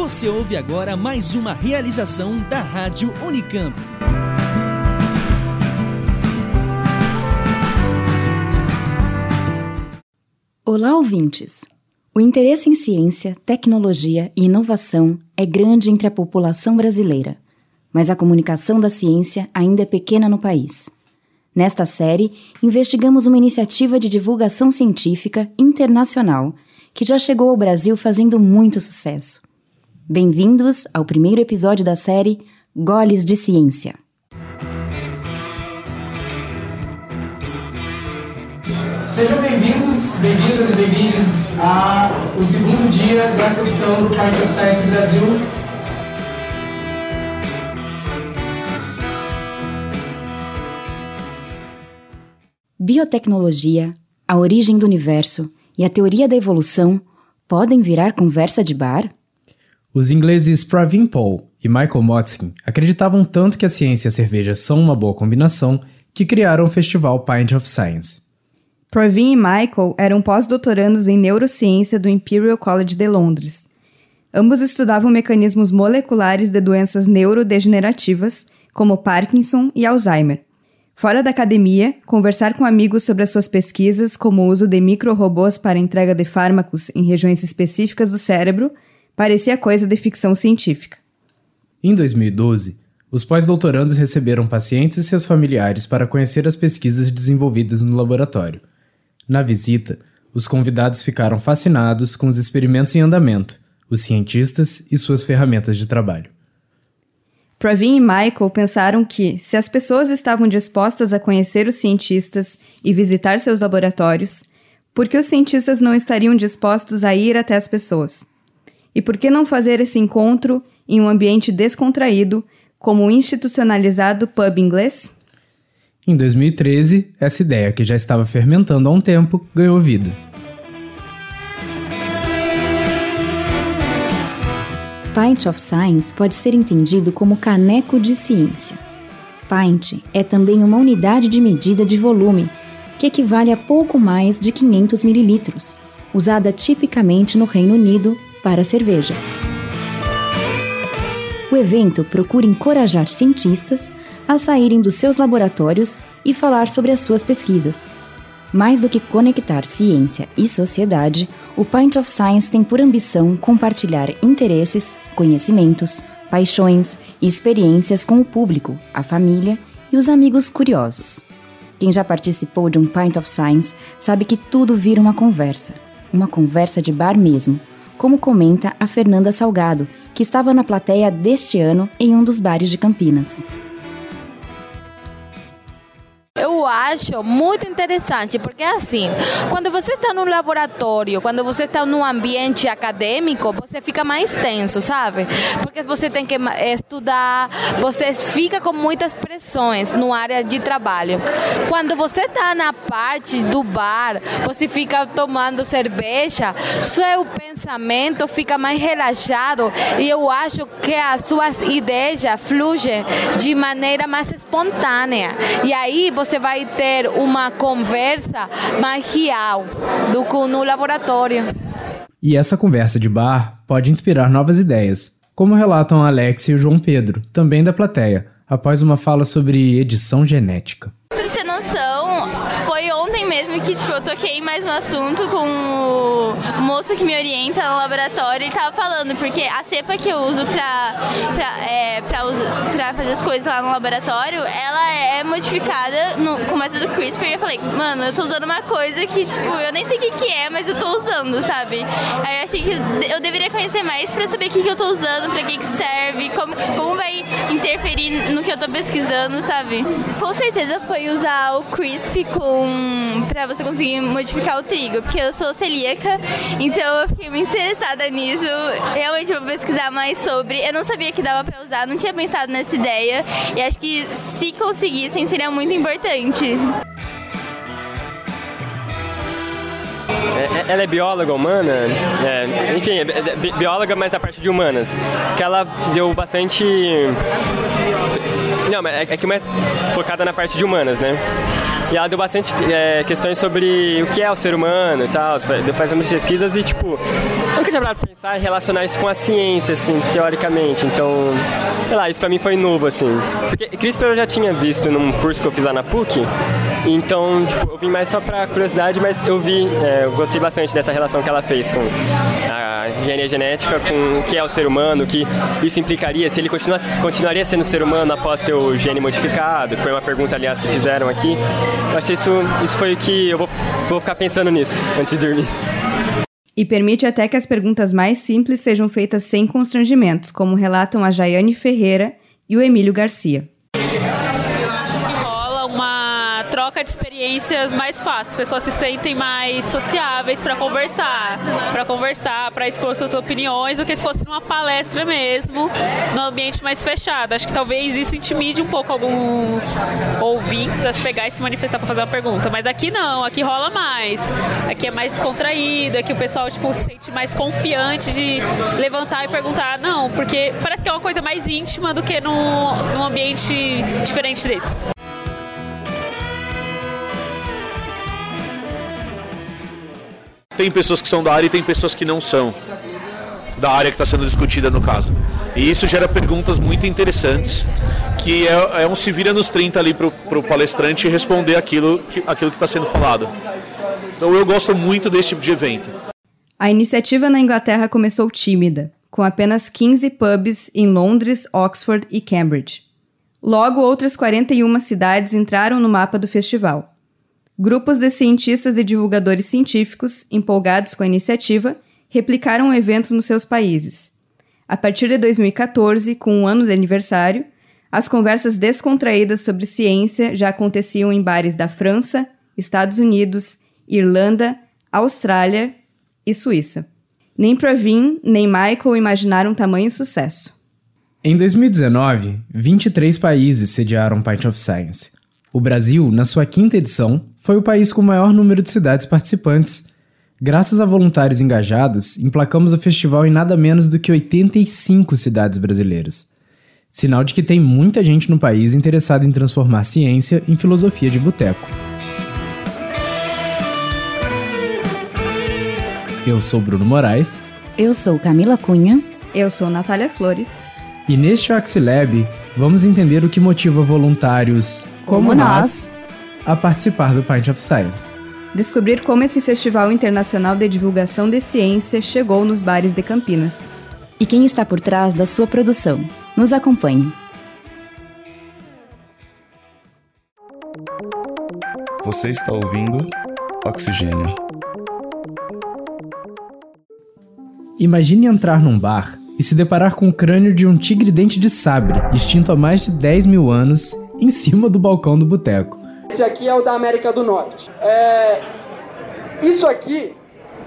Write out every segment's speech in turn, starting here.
Você ouve agora mais uma realização da Rádio Unicamp. Olá, ouvintes! O interesse em ciência, tecnologia e inovação é grande entre a população brasileira, mas a comunicação da ciência ainda é pequena no país. Nesta série, investigamos uma iniciativa de divulgação científica internacional que já chegou ao Brasil fazendo muito sucesso. Bem-vindos ao primeiro episódio da série Goles de Ciência. Sejam bem-vindos, bem-vindas e bem-vindos ao segundo dia dessa edição do Parque of Science Brasil. Biotecnologia, a origem do universo e a teoria da evolução podem virar conversa de bar? Os ingleses Pravin Paul e Michael Motzkin acreditavam tanto que a ciência e a cerveja são uma boa combinação que criaram o festival Pint of Science. Pravin e Michael eram pós-doutorandos em neurociência do Imperial College de Londres. Ambos estudavam mecanismos moleculares de doenças neurodegenerativas, como Parkinson e Alzheimer. Fora da academia, conversar com amigos sobre as suas pesquisas, como o uso de micro-robôs para entrega de fármacos em regiões específicas do cérebro, parecia coisa de ficção científica. Em 2012, os pós-doutorandos receberam pacientes e seus familiares para conhecer as pesquisas desenvolvidas no laboratório. Na visita, os convidados ficaram fascinados com os experimentos em andamento, os cientistas e suas ferramentas de trabalho. Pravin e Michael pensaram que, se as pessoas estavam dispostas a conhecer os cientistas e visitar seus laboratórios, por que os cientistas não estariam dispostos a ir até as pessoas? E por que não fazer esse encontro em um ambiente descontraído, como o institucionalizado pub inglês? Em 2013, essa ideia, que já estava fermentando há um tempo, ganhou vida. Pint of Science pode ser entendido como caneco de ciência. Pint é também uma unidade de medida de volume, que equivale a pouco mais de 500 mililitros, usada tipicamente no Reino Unido para cerveja. O evento procura encorajar cientistas a saírem dos seus laboratórios e falar sobre as suas pesquisas. Mais do que conectar ciência e sociedade, o Pint of Science tem por ambição compartilhar interesses, conhecimentos, paixões e experiências com o público, a família e os amigos curiosos. Quem já participou de um Pint of Science sabe que tudo vira uma conversa, uma conversa de bar mesmo, como comenta a Fernanda Salgado, que estava na plateia deste ano em um dos bares de Campinas acho muito interessante, porque assim, quando você está num laboratório, quando você está num ambiente acadêmico, você fica mais tenso, sabe? Porque você tem que estudar, você fica com muitas pressões no área de trabalho. Quando você está na parte do bar, você fica tomando cerveja, seu pensamento fica mais relaxado e eu acho que as suas ideias fluem de maneira mais espontânea. E aí você vai ter uma conversa mais real do que no laboratório. E essa conversa de bar pode inspirar novas ideias, como relatam Alex e o João Pedro, também da plateia, após uma fala sobre edição genética mesmo que, tipo, eu toquei mais no assunto com o moço que me orienta no laboratório e tava falando, porque a cepa que eu uso pra, pra, é, pra, pra fazer as coisas lá no laboratório, ela é modificada no, com o método CRISPR e eu falei, mano, eu tô usando uma coisa que, tipo, eu nem sei o que, que é, mas eu tô usando, sabe? Aí eu achei que eu deveria conhecer mais pra saber o que, que eu tô usando, pra que, que serve, como, como vai interferir no que eu tô pesquisando, sabe? Com certeza foi usar o CRISP com pra você conseguir modificar o trigo, porque eu sou celíaca, então eu fiquei muito interessada nisso. Realmente vou pesquisar mais sobre. Eu não sabia que dava pra usar, não tinha pensado nessa ideia, e acho que se conseguissem seria muito importante. É, ela é bióloga humana, é, enfim, é, é bióloga, mas a parte de humanas. Que ela deu bastante. Não, mas é, é que mais focada na parte de humanas, né? E ela deu bastante é, questões sobre o que é o ser humano e tal. Deu faz umas pesquisas e, tipo, nunca tinha pra pensar em relacionar isso com a ciência, assim, teoricamente. Então, sei lá, isso pra mim foi novo, assim. Porque CRISPR eu já tinha visto num curso que eu fiz lá na PUC. Então, tipo, eu vim mais só pra curiosidade, mas eu vi, é, eu gostei bastante dessa relação que ela fez com a engenharia genética, com o que é o ser humano, o que isso implicaria, se ele continua, continuaria sendo ser humano após ter o gene modificado, foi uma pergunta, aliás, que fizeram aqui. Eu achei isso, isso foi o que eu vou, vou ficar pensando nisso antes de dormir. E permite até que as perguntas mais simples sejam feitas sem constrangimentos, como relatam a Jaiane Ferreira e o Emílio Garcia troca de experiências mais fácil. As pessoas se sentem mais sociáveis para conversar, para conversar, para expor suas opiniões, do que se fosse numa palestra mesmo, num ambiente mais fechado. Acho que talvez isso intimide um pouco alguns ouvintes a se pegar e se manifestar para fazer uma pergunta. Mas aqui não, aqui rola mais. Aqui é mais descontraído, aqui o pessoal tipo, se sente mais confiante de levantar e perguntar. Não, porque parece que é uma coisa mais íntima do que num, num ambiente diferente desse. Tem pessoas que são da área e tem pessoas que não são da área que está sendo discutida no caso. E isso gera perguntas muito interessantes, que é, é um se vira nos 30 ali para o palestrante responder aquilo que aquilo está sendo falado. Então eu gosto muito desse tipo de evento. A iniciativa na Inglaterra começou tímida, com apenas 15 pubs em Londres, Oxford e Cambridge. Logo, outras 41 cidades entraram no mapa do festival. Grupos de cientistas e divulgadores científicos, empolgados com a iniciativa, replicaram o evento nos seus países. A partir de 2014, com um ano de aniversário, as conversas descontraídas sobre ciência já aconteciam em bares da França, Estados Unidos, Irlanda, Austrália e Suíça. Nem Pravin nem Michael imaginaram tamanho sucesso. Em 2019, 23 países sediaram Pint of Science. O Brasil, na sua quinta edição, foi o país com o maior número de cidades participantes. Graças a voluntários engajados, emplacamos o festival em nada menos do que 85 cidades brasileiras. Sinal de que tem muita gente no país interessada em transformar ciência em filosofia de boteco. Eu sou Bruno Moraes. Eu sou Camila Cunha. Eu sou Natália Flores. E neste Axilab, vamos entender o que motiva voluntários como, como nós a participar do Pint of Science. Descobrir como esse Festival Internacional de Divulgação de Ciência chegou nos bares de Campinas. E quem está por trás da sua produção. Nos acompanhe. Você está ouvindo Oxigênio. Imagine entrar num bar e se deparar com o crânio de um tigre-dente de sabre, extinto há mais de 10 mil anos, em cima do balcão do boteco. Esse aqui é o da América do Norte. É, isso aqui,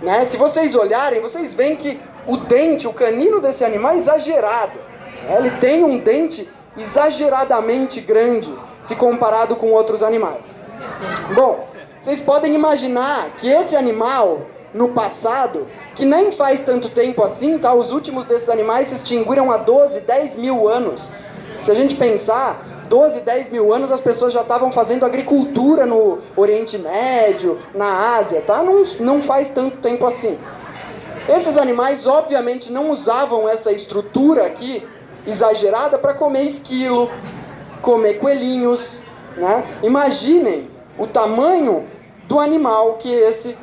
né, se vocês olharem, vocês veem que o dente, o canino desse animal é exagerado. Né? Ele tem um dente exageradamente grande se comparado com outros animais. Bom, vocês podem imaginar que esse animal, no passado, que nem faz tanto tempo assim, tá? Os últimos desses animais se extinguiram há 12, 10 mil anos. Se a gente pensar, 12, 10 mil anos as pessoas já estavam fazendo agricultura no Oriente Médio, na Ásia, tá? Não, não faz tanto tempo assim. Esses animais, obviamente, não usavam essa estrutura aqui exagerada para comer esquilo, comer coelhinhos, né? Imaginem o tamanho do animal que esse,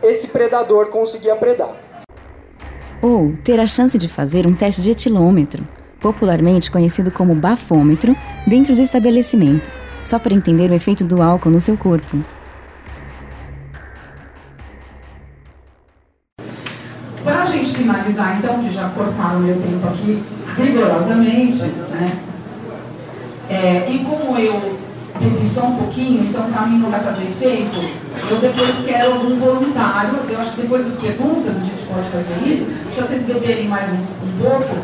esse predador conseguia predar. Ou ter a chance de fazer um teste de etilômetro popularmente conhecido como bafômetro, dentro do estabelecimento, só para entender o efeito do álcool no seu corpo. Para a gente finalizar, então, que já cortaram meu tempo aqui rigorosamente, né? É, e como eu bebi só um pouquinho, então para mim não vai fazer efeito, eu depois quero algum voluntário, eu acho que depois das perguntas a gente pode fazer isso, se vocês beberem mais um, um pouco,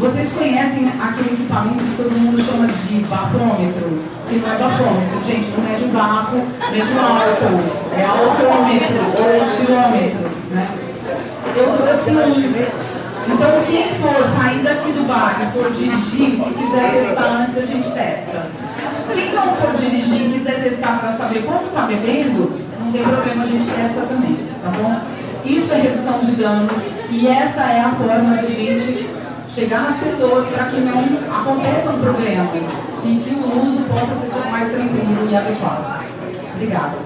vocês conhecem aquele equipamento que todo mundo chama de bafômetro? Que não é bafômetro, gente, não é de bafo, nem de álcool. É alcoômetro ou etilômetro, né? Eu trouxe um. Então, quem for sair daqui do bar e for dirigir, se quiser testar antes, a gente testa. Quem não for dirigir e quiser testar para saber quanto está bebendo, não tem problema, a gente testa também, tá bom? Isso é redução de danos e essa é a forma de a gente chegar nas pessoas para que não aconteçam problemas e que o uso possa ser mais tranquilo e adequado. Obrigada.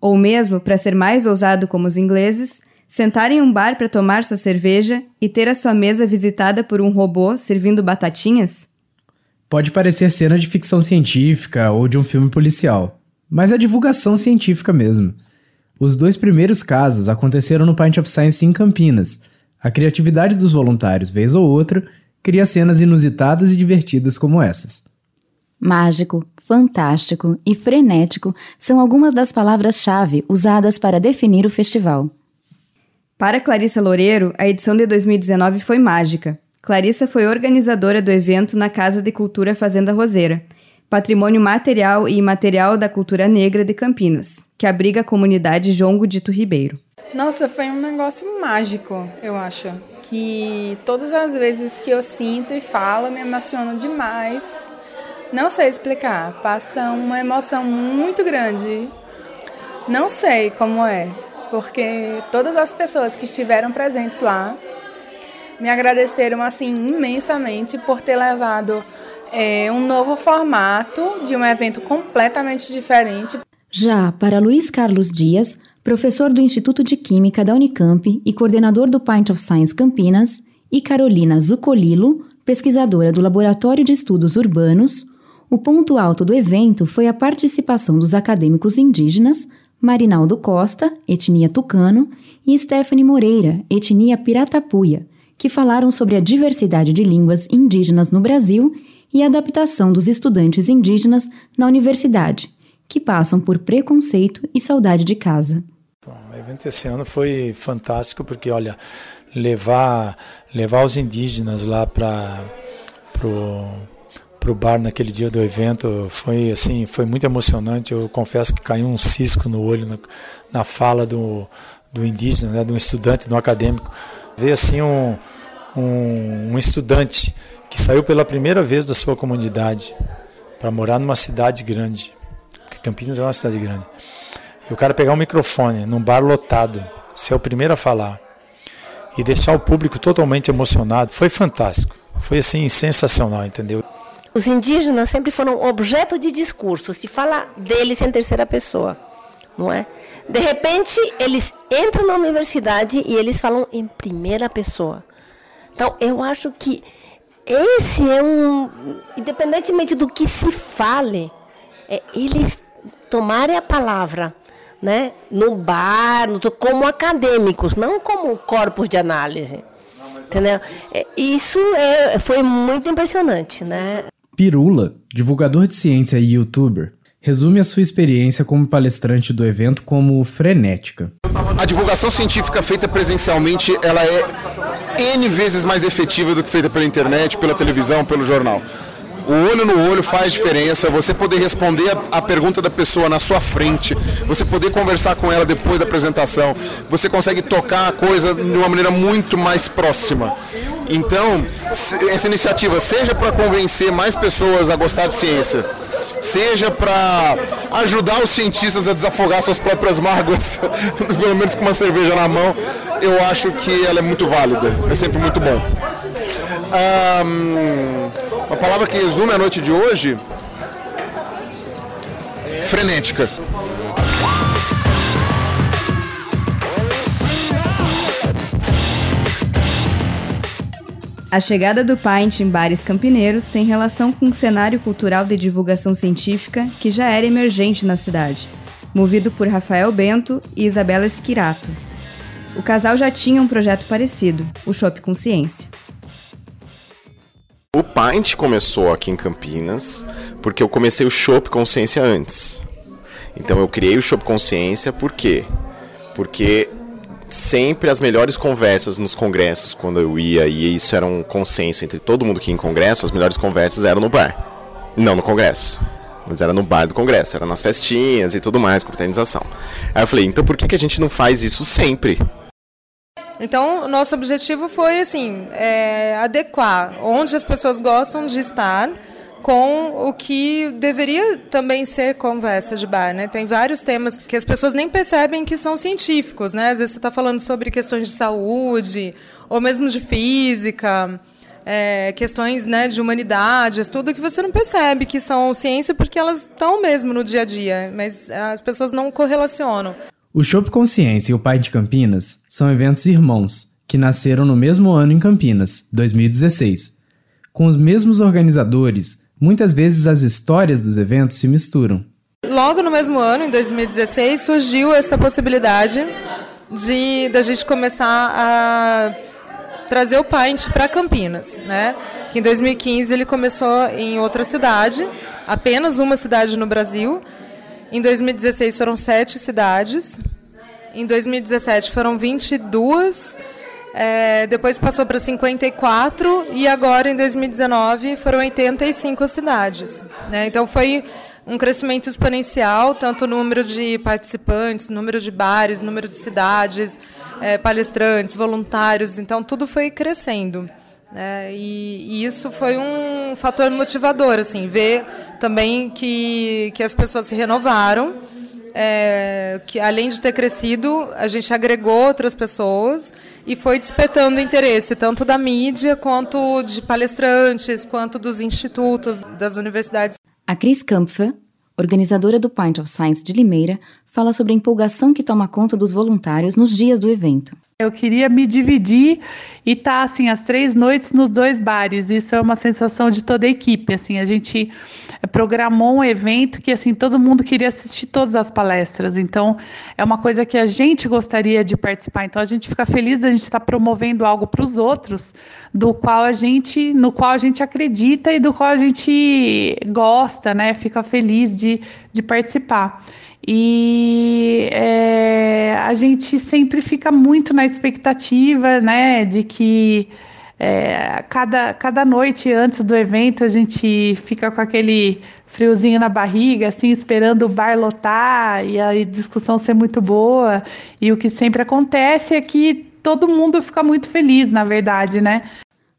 Ou mesmo, para ser mais ousado como os ingleses, sentar em um bar para tomar sua cerveja e ter a sua mesa visitada por um robô servindo batatinhas? Pode parecer cena de ficção científica ou de um filme policial, mas é divulgação científica mesmo. Os dois primeiros casos aconteceram no Pint of Science em Campinas. A criatividade dos voluntários, vez ou outra, cria cenas inusitadas e divertidas como essas. Mágico, fantástico e frenético são algumas das palavras-chave usadas para definir o festival. Para Clarissa Loureiro, a edição de 2019 foi mágica. Clarissa foi organizadora do evento na Casa de Cultura Fazenda Roseira, patrimônio material e imaterial da cultura negra de Campinas, que abriga a comunidade Jongo Dito Ribeiro. Nossa, foi um negócio mágico, eu acho. Que todas as vezes que eu sinto e falo, me emociono demais. Não sei explicar, passa uma emoção muito grande. Não sei como é, porque todas as pessoas que estiveram presentes lá me agradeceram assim imensamente por ter levado é, um novo formato de um evento completamente diferente. Já para Luiz Carlos Dias, professor do Instituto de Química da Unicamp e coordenador do Pint of Science Campinas, e Carolina Zucolilo, pesquisadora do Laboratório de Estudos Urbanos, o ponto alto do evento foi a participação dos acadêmicos indígenas Marinaldo Costa, etnia tucano, e Stephanie Moreira, etnia piratapuia, que falaram sobre a diversidade de línguas indígenas no Brasil e adaptação dos estudantes indígenas na universidade, que passam por preconceito e saudade de casa. Bom, o evento esse ano foi fantástico porque, olha, levar levar os indígenas lá para pro pro bar naquele dia do evento foi assim foi muito emocionante eu confesso que caiu um cisco no olho na, na fala do, do indígena né, de um estudante do um acadêmico ver assim um, um, um estudante que saiu pela primeira vez da sua comunidade para morar numa cidade grande porque Campinas é uma cidade grande e o cara pegar um microfone num bar lotado ser o primeiro a falar e deixar o público totalmente emocionado foi fantástico. Foi assim sensacional, entendeu? Os indígenas sempre foram objeto de discurso, se fala deles em terceira pessoa, não é? De repente, eles entram na universidade e eles falam em primeira pessoa. Então, eu acho que esse é um, independentemente do que se fale, é eles tomarem a palavra né, no bar, no, como acadêmicos, não como corpos de análise. Entendeu? É, isso é, foi muito impressionante, né? Pirula, divulgador de ciência e youtuber, resume a sua experiência como palestrante do evento como frenética. A divulgação científica feita presencialmente, ela é N vezes mais efetiva do que feita pela internet, pela televisão, pelo jornal. O olho no olho faz diferença, você poder responder a, a, pergunta da pessoa na sua frente, você poder conversar com ela depois da apresentação, você consegue tocar a coisa de uma maneira muito mais próxima. Então, essa iniciativa, seja para convencer mais pessoas a gostar de ciência, seja para ajudar os cientistas a desafogar suas próprias mágoas, pelo menos com uma cerveja na mão, eu acho que ela é muito válida, é sempre muito bom. Um, uma palavra que resume a noite de hoje: frenética. A chegada do Pint em bares campineiros tem relação com o cenário cultural de divulgação científica que já era emergente na cidade, movido por Rafael Bento e Isabela Esquirato. O casal já tinha um projeto parecido, o Shop Consciência. O Pint começou aqui em Campinas porque eu comecei o Shop Consciência antes. Então eu criei o Shop Consciência por quê? Porque sempre as melhores conversas nos congressos, quando eu ia, e isso era um consenso entre todo mundo que ia em congresso, as melhores conversas eram no bar. Não no congresso. Mas era no bar do congresso, era nas festinhas e tudo mais, confraternização. Aí eu falei, então por que, que a gente não faz isso sempre? Então, nosso objetivo foi assim é, adequar onde as pessoas gostam de estar com o que deveria também ser conversa de bar, né? Tem vários temas que as pessoas nem percebem que são científicos, né? Às vezes você está falando sobre questões de saúde ou mesmo de física, é, questões né, de humanidades, tudo que você não percebe que são ciência porque elas estão mesmo no dia a dia, mas as pessoas não correlacionam. O Shop Consciência e o Pai de Campinas são eventos irmãos que nasceram no mesmo ano em Campinas, 2016. Com os mesmos organizadores, muitas vezes as histórias dos eventos se misturam. Logo no mesmo ano, em 2016, surgiu essa possibilidade de da gente começar a trazer o Paint para Campinas, né? Que em 2015 ele começou em outra cidade, apenas uma cidade no Brasil, em 2016 foram sete cidades. Em 2017 foram 22. É, depois passou para 54 e agora em 2019 foram 85 cidades. Né? Então foi um crescimento exponencial, tanto no número de participantes, número de bares, número de cidades, é, palestrantes, voluntários. Então tudo foi crescendo. Né? E, e, isso foi um fator motivador, assim, ver também que, que as pessoas se renovaram, é, que além de ter crescido, a gente agregou outras pessoas e foi despertando interesse tanto da mídia quanto de palestrantes, quanto dos institutos, das universidades. A Cris Kampfer, organizadora do Pint of Science de Limeira, fala sobre a empolgação que toma conta dos voluntários nos dias do evento. Eu queria me dividir e estar tá, assim as três noites nos dois bares. Isso é uma sensação de toda a equipe. Assim, a gente programou um evento que assim todo mundo queria assistir todas as palestras. Então é uma coisa que a gente gostaria de participar. Então a gente fica feliz de a gente estar tá promovendo algo para os outros, do qual a gente, no qual a gente acredita e do qual a gente gosta, né? Fica feliz de, de participar. E é, a gente sempre fica muito na expectativa, né, de que é, cada, cada noite antes do evento a gente fica com aquele friozinho na barriga, assim, esperando o bar lotar e a discussão ser muito boa. E o que sempre acontece é que todo mundo fica muito feliz, na verdade, né?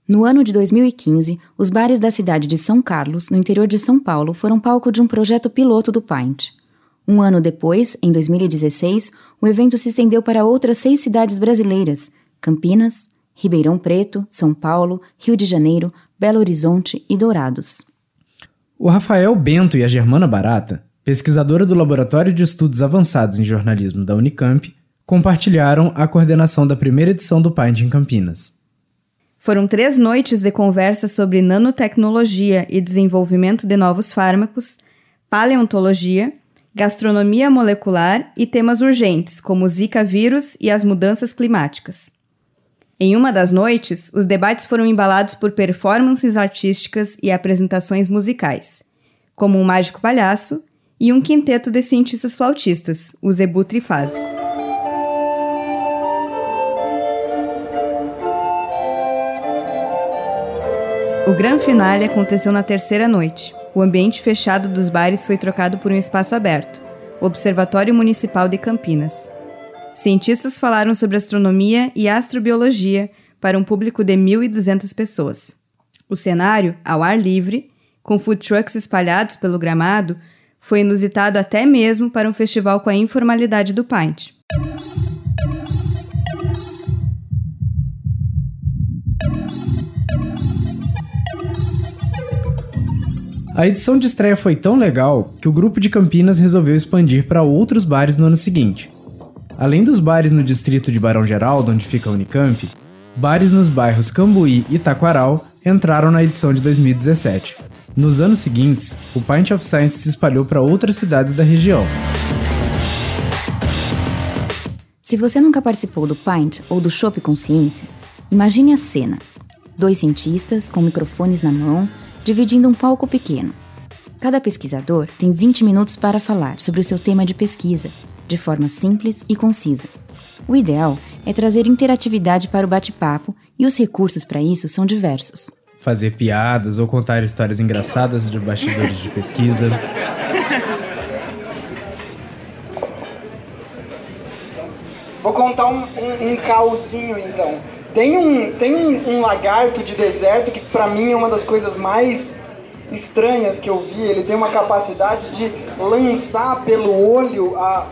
No ano de 2015, os bares da cidade de São Carlos, no interior de São Paulo, foram palco de um projeto piloto do Pint. Um ano depois, em 2016, o evento se estendeu para outras seis cidades brasileiras: Campinas, Ribeirão Preto, São Paulo, Rio de Janeiro, Belo Horizonte e Dourados. O Rafael Bento e a Germana Barata, pesquisadora do Laboratório de Estudos Avançados em Jornalismo da Unicamp, compartilharam a coordenação da primeira edição do Pint em Campinas. Foram três noites de conversa sobre nanotecnologia e desenvolvimento de novos fármacos, paleontologia, gastronomia molecular e temas urgentes, como o Zika vírus e as mudanças climáticas. Em uma das noites, os debates foram embalados por performances artísticas e apresentações musicais, como um mágico palhaço e um quinteto de cientistas flautistas, o Zebu Trifásico. O grande finale aconteceu na terceira noite, o ambiente fechado dos bares foi trocado por um espaço aberto, o Observatório Municipal de Campinas. Cientistas falaram sobre astronomia e astrobiologia para um público de 1.200 pessoas. O cenário, ao ar livre, com food trucks espalhados pelo gramado, foi inusitado até mesmo para um festival com a informalidade do Pint. A edição de estreia foi tão legal que o grupo de Campinas resolveu expandir para outros bares no ano seguinte. Além dos bares no distrito de Barão Geraldo, onde fica a Unicamp, bares nos bairros Cambuí e Taquaral entraram na edição de 2017. Nos anos seguintes, o Pint of Science se espalhou para outras cidades da região. Se você nunca participou do Pint ou do Shop Consciência, imagine a cena: dois cientistas com microfones na mão dividindo um palco pequeno. Cada pesquisador tem 20 minutos para falar sobre o seu tema de pesquisa, de forma simples e concisa. O ideal é trazer interatividade para o bate-papo e os recursos para isso são diversos. Fazer piadas ou contar histórias engraçadas de bastidores de pesquisa. Vou contar um, um, um causinho então. Tem, um, tem um, um lagarto de deserto que pra mim é uma das coisas mais estranhas que eu vi. Ele tem uma capacidade de lançar pelo olho a,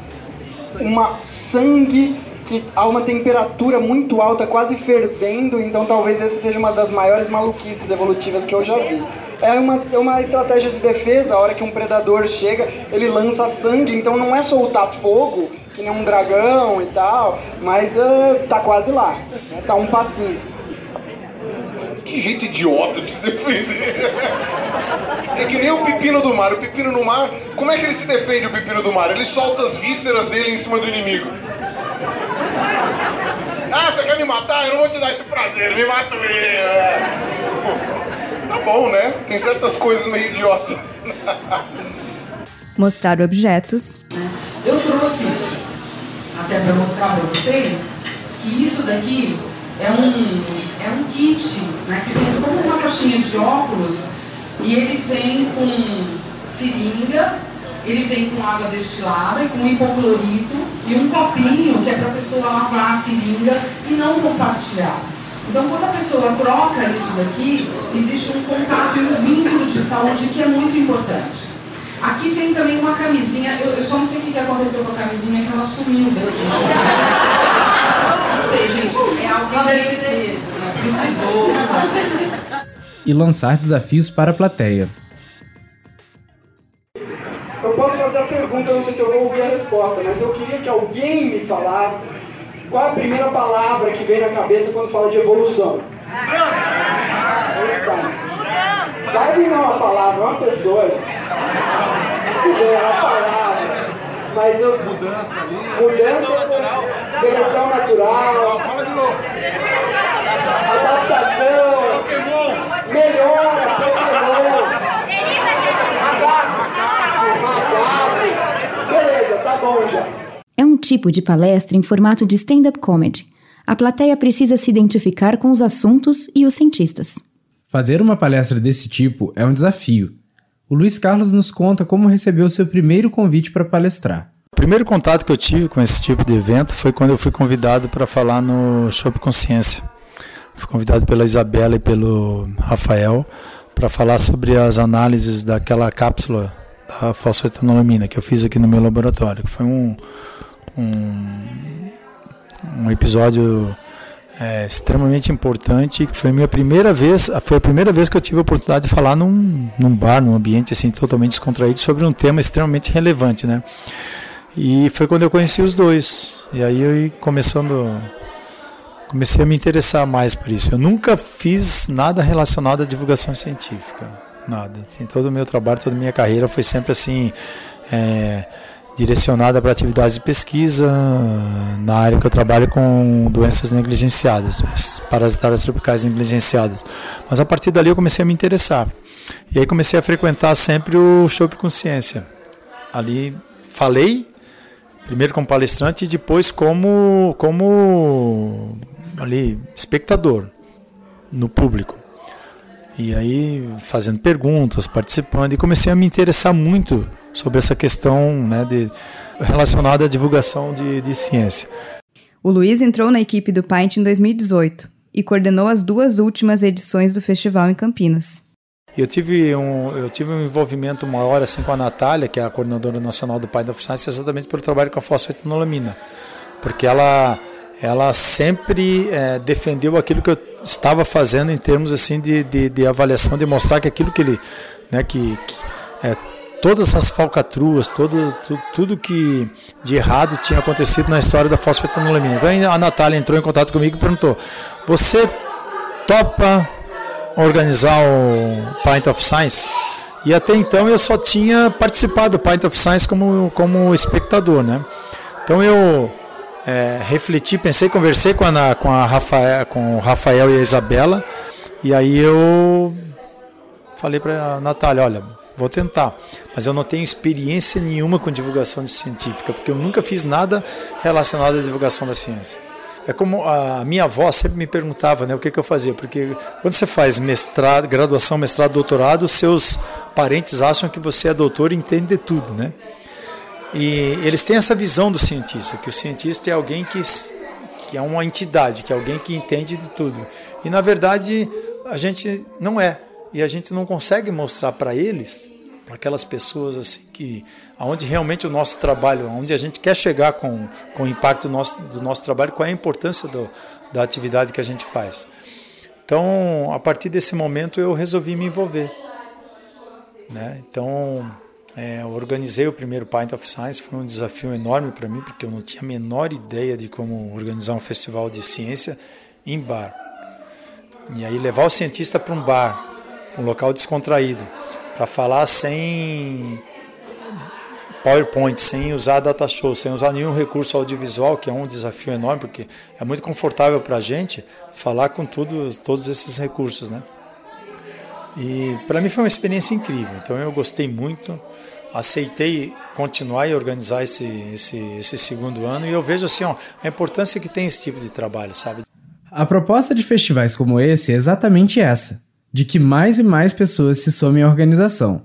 uma sangue que a uma temperatura muito alta, quase fervendo, então talvez essa seja uma das maiores maluquices evolutivas que eu já vi. É uma, é uma estratégia de defesa, a hora que um predador chega, ele lança sangue, então não é soltar fogo, que nem um dragão e tal, mas uh, tá quase lá, né? tá um passinho. Que jeito idiota de se defender. É que nem o pepino do mar. O pepino no mar, como é que ele se defende, o pepino do mar? Ele solta as vísceras dele em cima do inimigo. Ah, você quer me matar? Eu não vou te dar esse prazer, me mata mesmo. Tá bom, né? Tem certas coisas meio idiotas. Mostrar objetos. Eu trouxe, até para mostrar para vocês, que isso daqui é um, é um kit, né, que vem como uma caixinha de óculos e ele vem com seringa, ele vem com água destilada e com hipoclorito e um copinho que é para a pessoa lavar a seringa e não compartilhar. Então, quando a pessoa troca isso daqui, existe um contato e um vínculo de saúde que é muito importante. Aqui vem também uma camisinha, eu, eu só não sei o que aconteceu com a camisinha, que ela sumiu daqui. Não sei, gente, é alguém deve ter precisou. E lançar desafios para a plateia. Eu posso fazer a pergunta, eu não sei se eu vou ouvir a resposta, mas eu queria que alguém me falasse qual é a primeira palavra que vem na cabeça quando fala de evolução. Vai vir não uma palavra, uma pessoa. É uma palavra. Mas eu. Mudança ali. Mudança. natural. Seleção natural. Fala de novo. Adaptação. Pokémon. Melhora. Pokémon. Beleza, tá bom já. É um tipo de palestra em formato de stand-up comedy. A plateia precisa se identificar com os assuntos e os cientistas. Fazer uma palestra desse tipo é um desafio. O Luiz Carlos nos conta como recebeu seu primeiro convite para palestrar. O primeiro contato que eu tive com esse tipo de evento foi quando eu fui convidado para falar no Shop Consciência. Fui convidado pela Isabela e pelo Rafael para falar sobre as análises daquela cápsula da fosfetanolamina que eu fiz aqui no meu laboratório. Foi um, um, um episódio é, extremamente importante, que foi a minha primeira vez, foi a primeira vez que eu tive a oportunidade de falar num, num bar, num ambiente assim totalmente descontraído sobre um tema extremamente relevante, né? E foi quando eu conheci os dois. E aí eu começando comecei a me interessar mais por isso. Eu nunca fiz nada relacionado à divulgação científica, nada. Assim, todo o meu trabalho, toda a minha carreira foi sempre assim é, direcionada para atividades de pesquisa na área que eu trabalho com doenças negligenciadas, doenças parasitárias tropicais negligenciadas. Mas a partir dali eu comecei a me interessar. E aí comecei a frequentar sempre o Shop Consciência. Ali falei, primeiro como palestrante e depois como, como ali, espectador no público. E aí fazendo perguntas, participando e comecei a me interessar muito sobre essa questão né, de, relacionada à divulgação de, de ciência. O Luiz entrou na equipe do Paint em 2018 e coordenou as duas últimas edições do festival em Campinas. Eu tive um, eu tive um envolvimento maior assim com a Natália, que é a coordenadora nacional do Paint of Science, exatamente pelo trabalho com a fosfetanolamina, porque ela ela sempre é, defendeu aquilo que eu estava fazendo em termos assim de, de, de avaliação, de mostrar que aquilo que ele, né, que, que é, todas as falcatruas, todo, tudo, tudo que de errado tinha acontecido na história da fosfetanolamina. Então a Natália entrou em contato comigo e perguntou: Você topa organizar o Pint of Science? E até então eu só tinha participado do Pint of Science como, como espectador, né? Então eu é, refleti, pensei, conversei com a, com, a Rafael, com o Rafael e a Isabela, e aí eu falei para a Natália, olha, vou tentar, mas eu não tenho experiência nenhuma com divulgação científica, porque eu nunca fiz nada relacionado à divulgação da ciência. É como a minha avó sempre me perguntava, né, o que, que eu fazia, porque quando você faz mestrado, graduação, mestrado, doutorado, seus parentes acham que você é doutor e entende de tudo, né? E eles têm essa visão do cientista, que o cientista é alguém que, que é uma entidade, que é alguém que entende de tudo. E na verdade a gente não é. E a gente não consegue mostrar para eles, para aquelas pessoas assim que aonde realmente o nosso trabalho, onde a gente quer chegar com, com o impacto do nosso, do nosso trabalho, qual é a importância do, da atividade que a gente faz. Então, a partir desse momento, eu resolvi me envolver. Né? Então, é, organizei o primeiro Pint of Science, foi um desafio enorme para mim, porque eu não tinha a menor ideia de como organizar um festival de ciência em bar. E aí levar o cientista para um bar, um local descontraído, para falar sem PowerPoint, sem usar data show, sem usar nenhum recurso audiovisual, que é um desafio enorme, porque é muito confortável para a gente falar com tudo, todos esses recursos, né? E para mim foi uma experiência incrível. Então eu gostei muito, aceitei continuar e organizar esse, esse, esse segundo ano e eu vejo assim ó, a importância que tem esse tipo de trabalho, sabe? A proposta de festivais como esse é exatamente essa: de que mais e mais pessoas se somem à organização.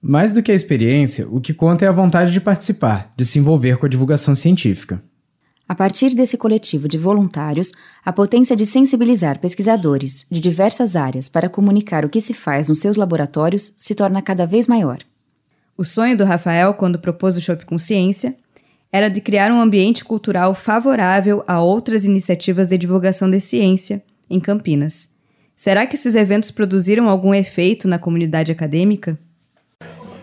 Mais do que a experiência, o que conta é a vontade de participar, de se envolver com a divulgação científica. A partir desse coletivo de voluntários, a potência de sensibilizar pesquisadores de diversas áreas para comunicar o que se faz nos seus laboratórios se torna cada vez maior. O sonho do Rafael, quando propôs o Shop Consciência, era de criar um ambiente cultural favorável a outras iniciativas de divulgação de ciência em Campinas. Será que esses eventos produziram algum efeito na comunidade acadêmica?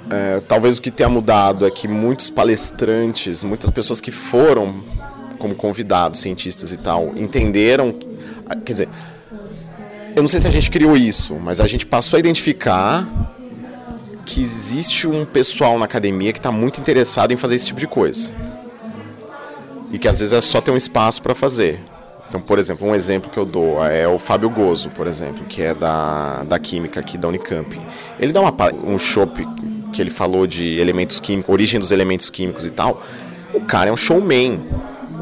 É, talvez o que tenha mudado é que muitos palestrantes, muitas pessoas que foram como convidados, cientistas e tal, entenderam. Quer dizer, eu não sei se a gente criou isso, mas a gente passou a identificar que existe um pessoal na academia que está muito interessado em fazer esse tipo de coisa. E que às vezes é só ter um espaço para fazer. Então, por exemplo, um exemplo que eu dou é o Fábio Gozo, por exemplo, que é da, da Química aqui da Unicamp. Ele dá uma, um show que ele falou de elementos químicos, origem dos elementos químicos e tal. O cara é um showman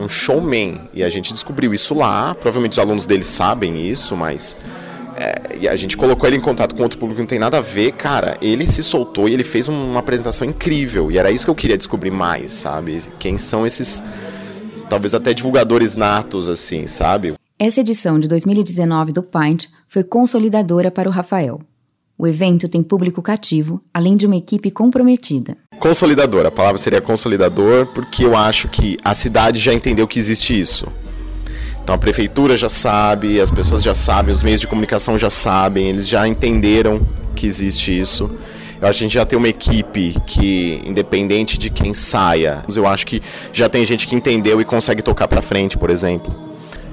um showman. E a gente descobriu isso lá. Provavelmente os alunos dele sabem isso, mas. É, e a gente colocou ele em contato com outro público que não tem nada a ver, cara. Ele se soltou e ele fez uma apresentação incrível. E era isso que eu queria descobrir mais, sabe? Quem são esses. Talvez até divulgadores natos, assim, sabe? Essa edição de 2019 do Pint foi consolidadora para o Rafael. O evento tem público cativo, além de uma equipe comprometida. Consolidador, a palavra seria consolidador, porque eu acho que a cidade já entendeu que existe isso. Então a prefeitura já sabe, as pessoas já sabem, os meios de comunicação já sabem, eles já entenderam que existe isso. Eu acho que a gente já tem uma equipe que, independente de quem saia, eu acho que já tem gente que entendeu e consegue tocar para frente, por exemplo.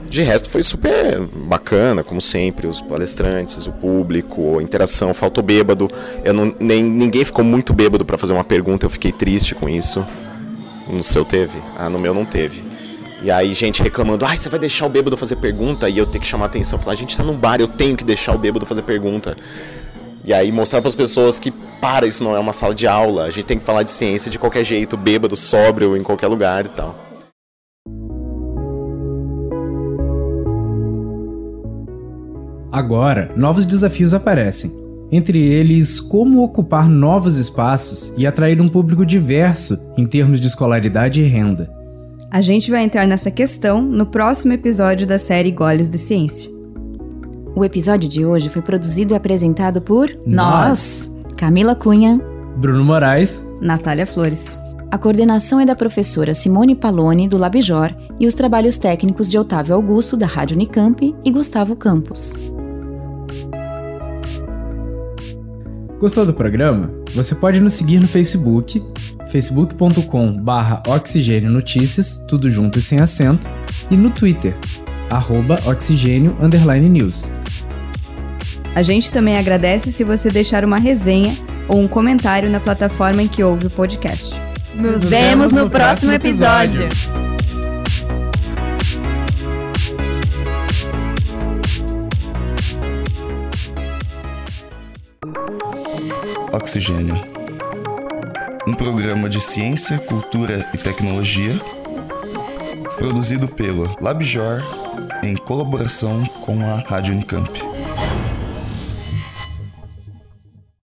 De resto foi super bacana, como sempre, os palestrantes, o público, a interação, faltou bêbado. Eu não, nem, ninguém ficou muito bêbado para fazer uma pergunta, eu fiquei triste com isso. No seu teve? Ah, no meu não teve. E aí gente reclamando, ai, você vai deixar o bêbado fazer pergunta? E eu tenho que chamar atenção, falar, a gente tá num bar, eu tenho que deixar o bêbado fazer pergunta. E aí mostrar para as pessoas que, para, isso não é uma sala de aula, a gente tem que falar de ciência de qualquer jeito, bêbado, sóbrio, em qualquer lugar e tal. Agora, novos desafios aparecem. Entre eles, como ocupar novos espaços e atrair um público diverso em termos de escolaridade e renda. A gente vai entrar nessa questão no próximo episódio da série Goles de Ciência. O episódio de hoje foi produzido e apresentado por nós, Camila Cunha, Bruno Moraes, Natália Flores. A coordenação é da professora Simone Paloni, do Labjor, e os trabalhos técnicos de Otávio Augusto, da Rádio Unicamp, e Gustavo Campos. Gostou do programa? Você pode nos seguir no Facebook, facebook.com/barra Oxigênio Notícias, tudo junto e sem acento, e no Twitter, arroba Oxigênio News. A gente também agradece se você deixar uma resenha ou um comentário na plataforma em que ouve o podcast. Nos, Nos vemos no, no próximo episódio. episódio. Oxigênio. Um programa de ciência, cultura e tecnologia produzido pelo LabJor em colaboração com a Rádio Unicamp.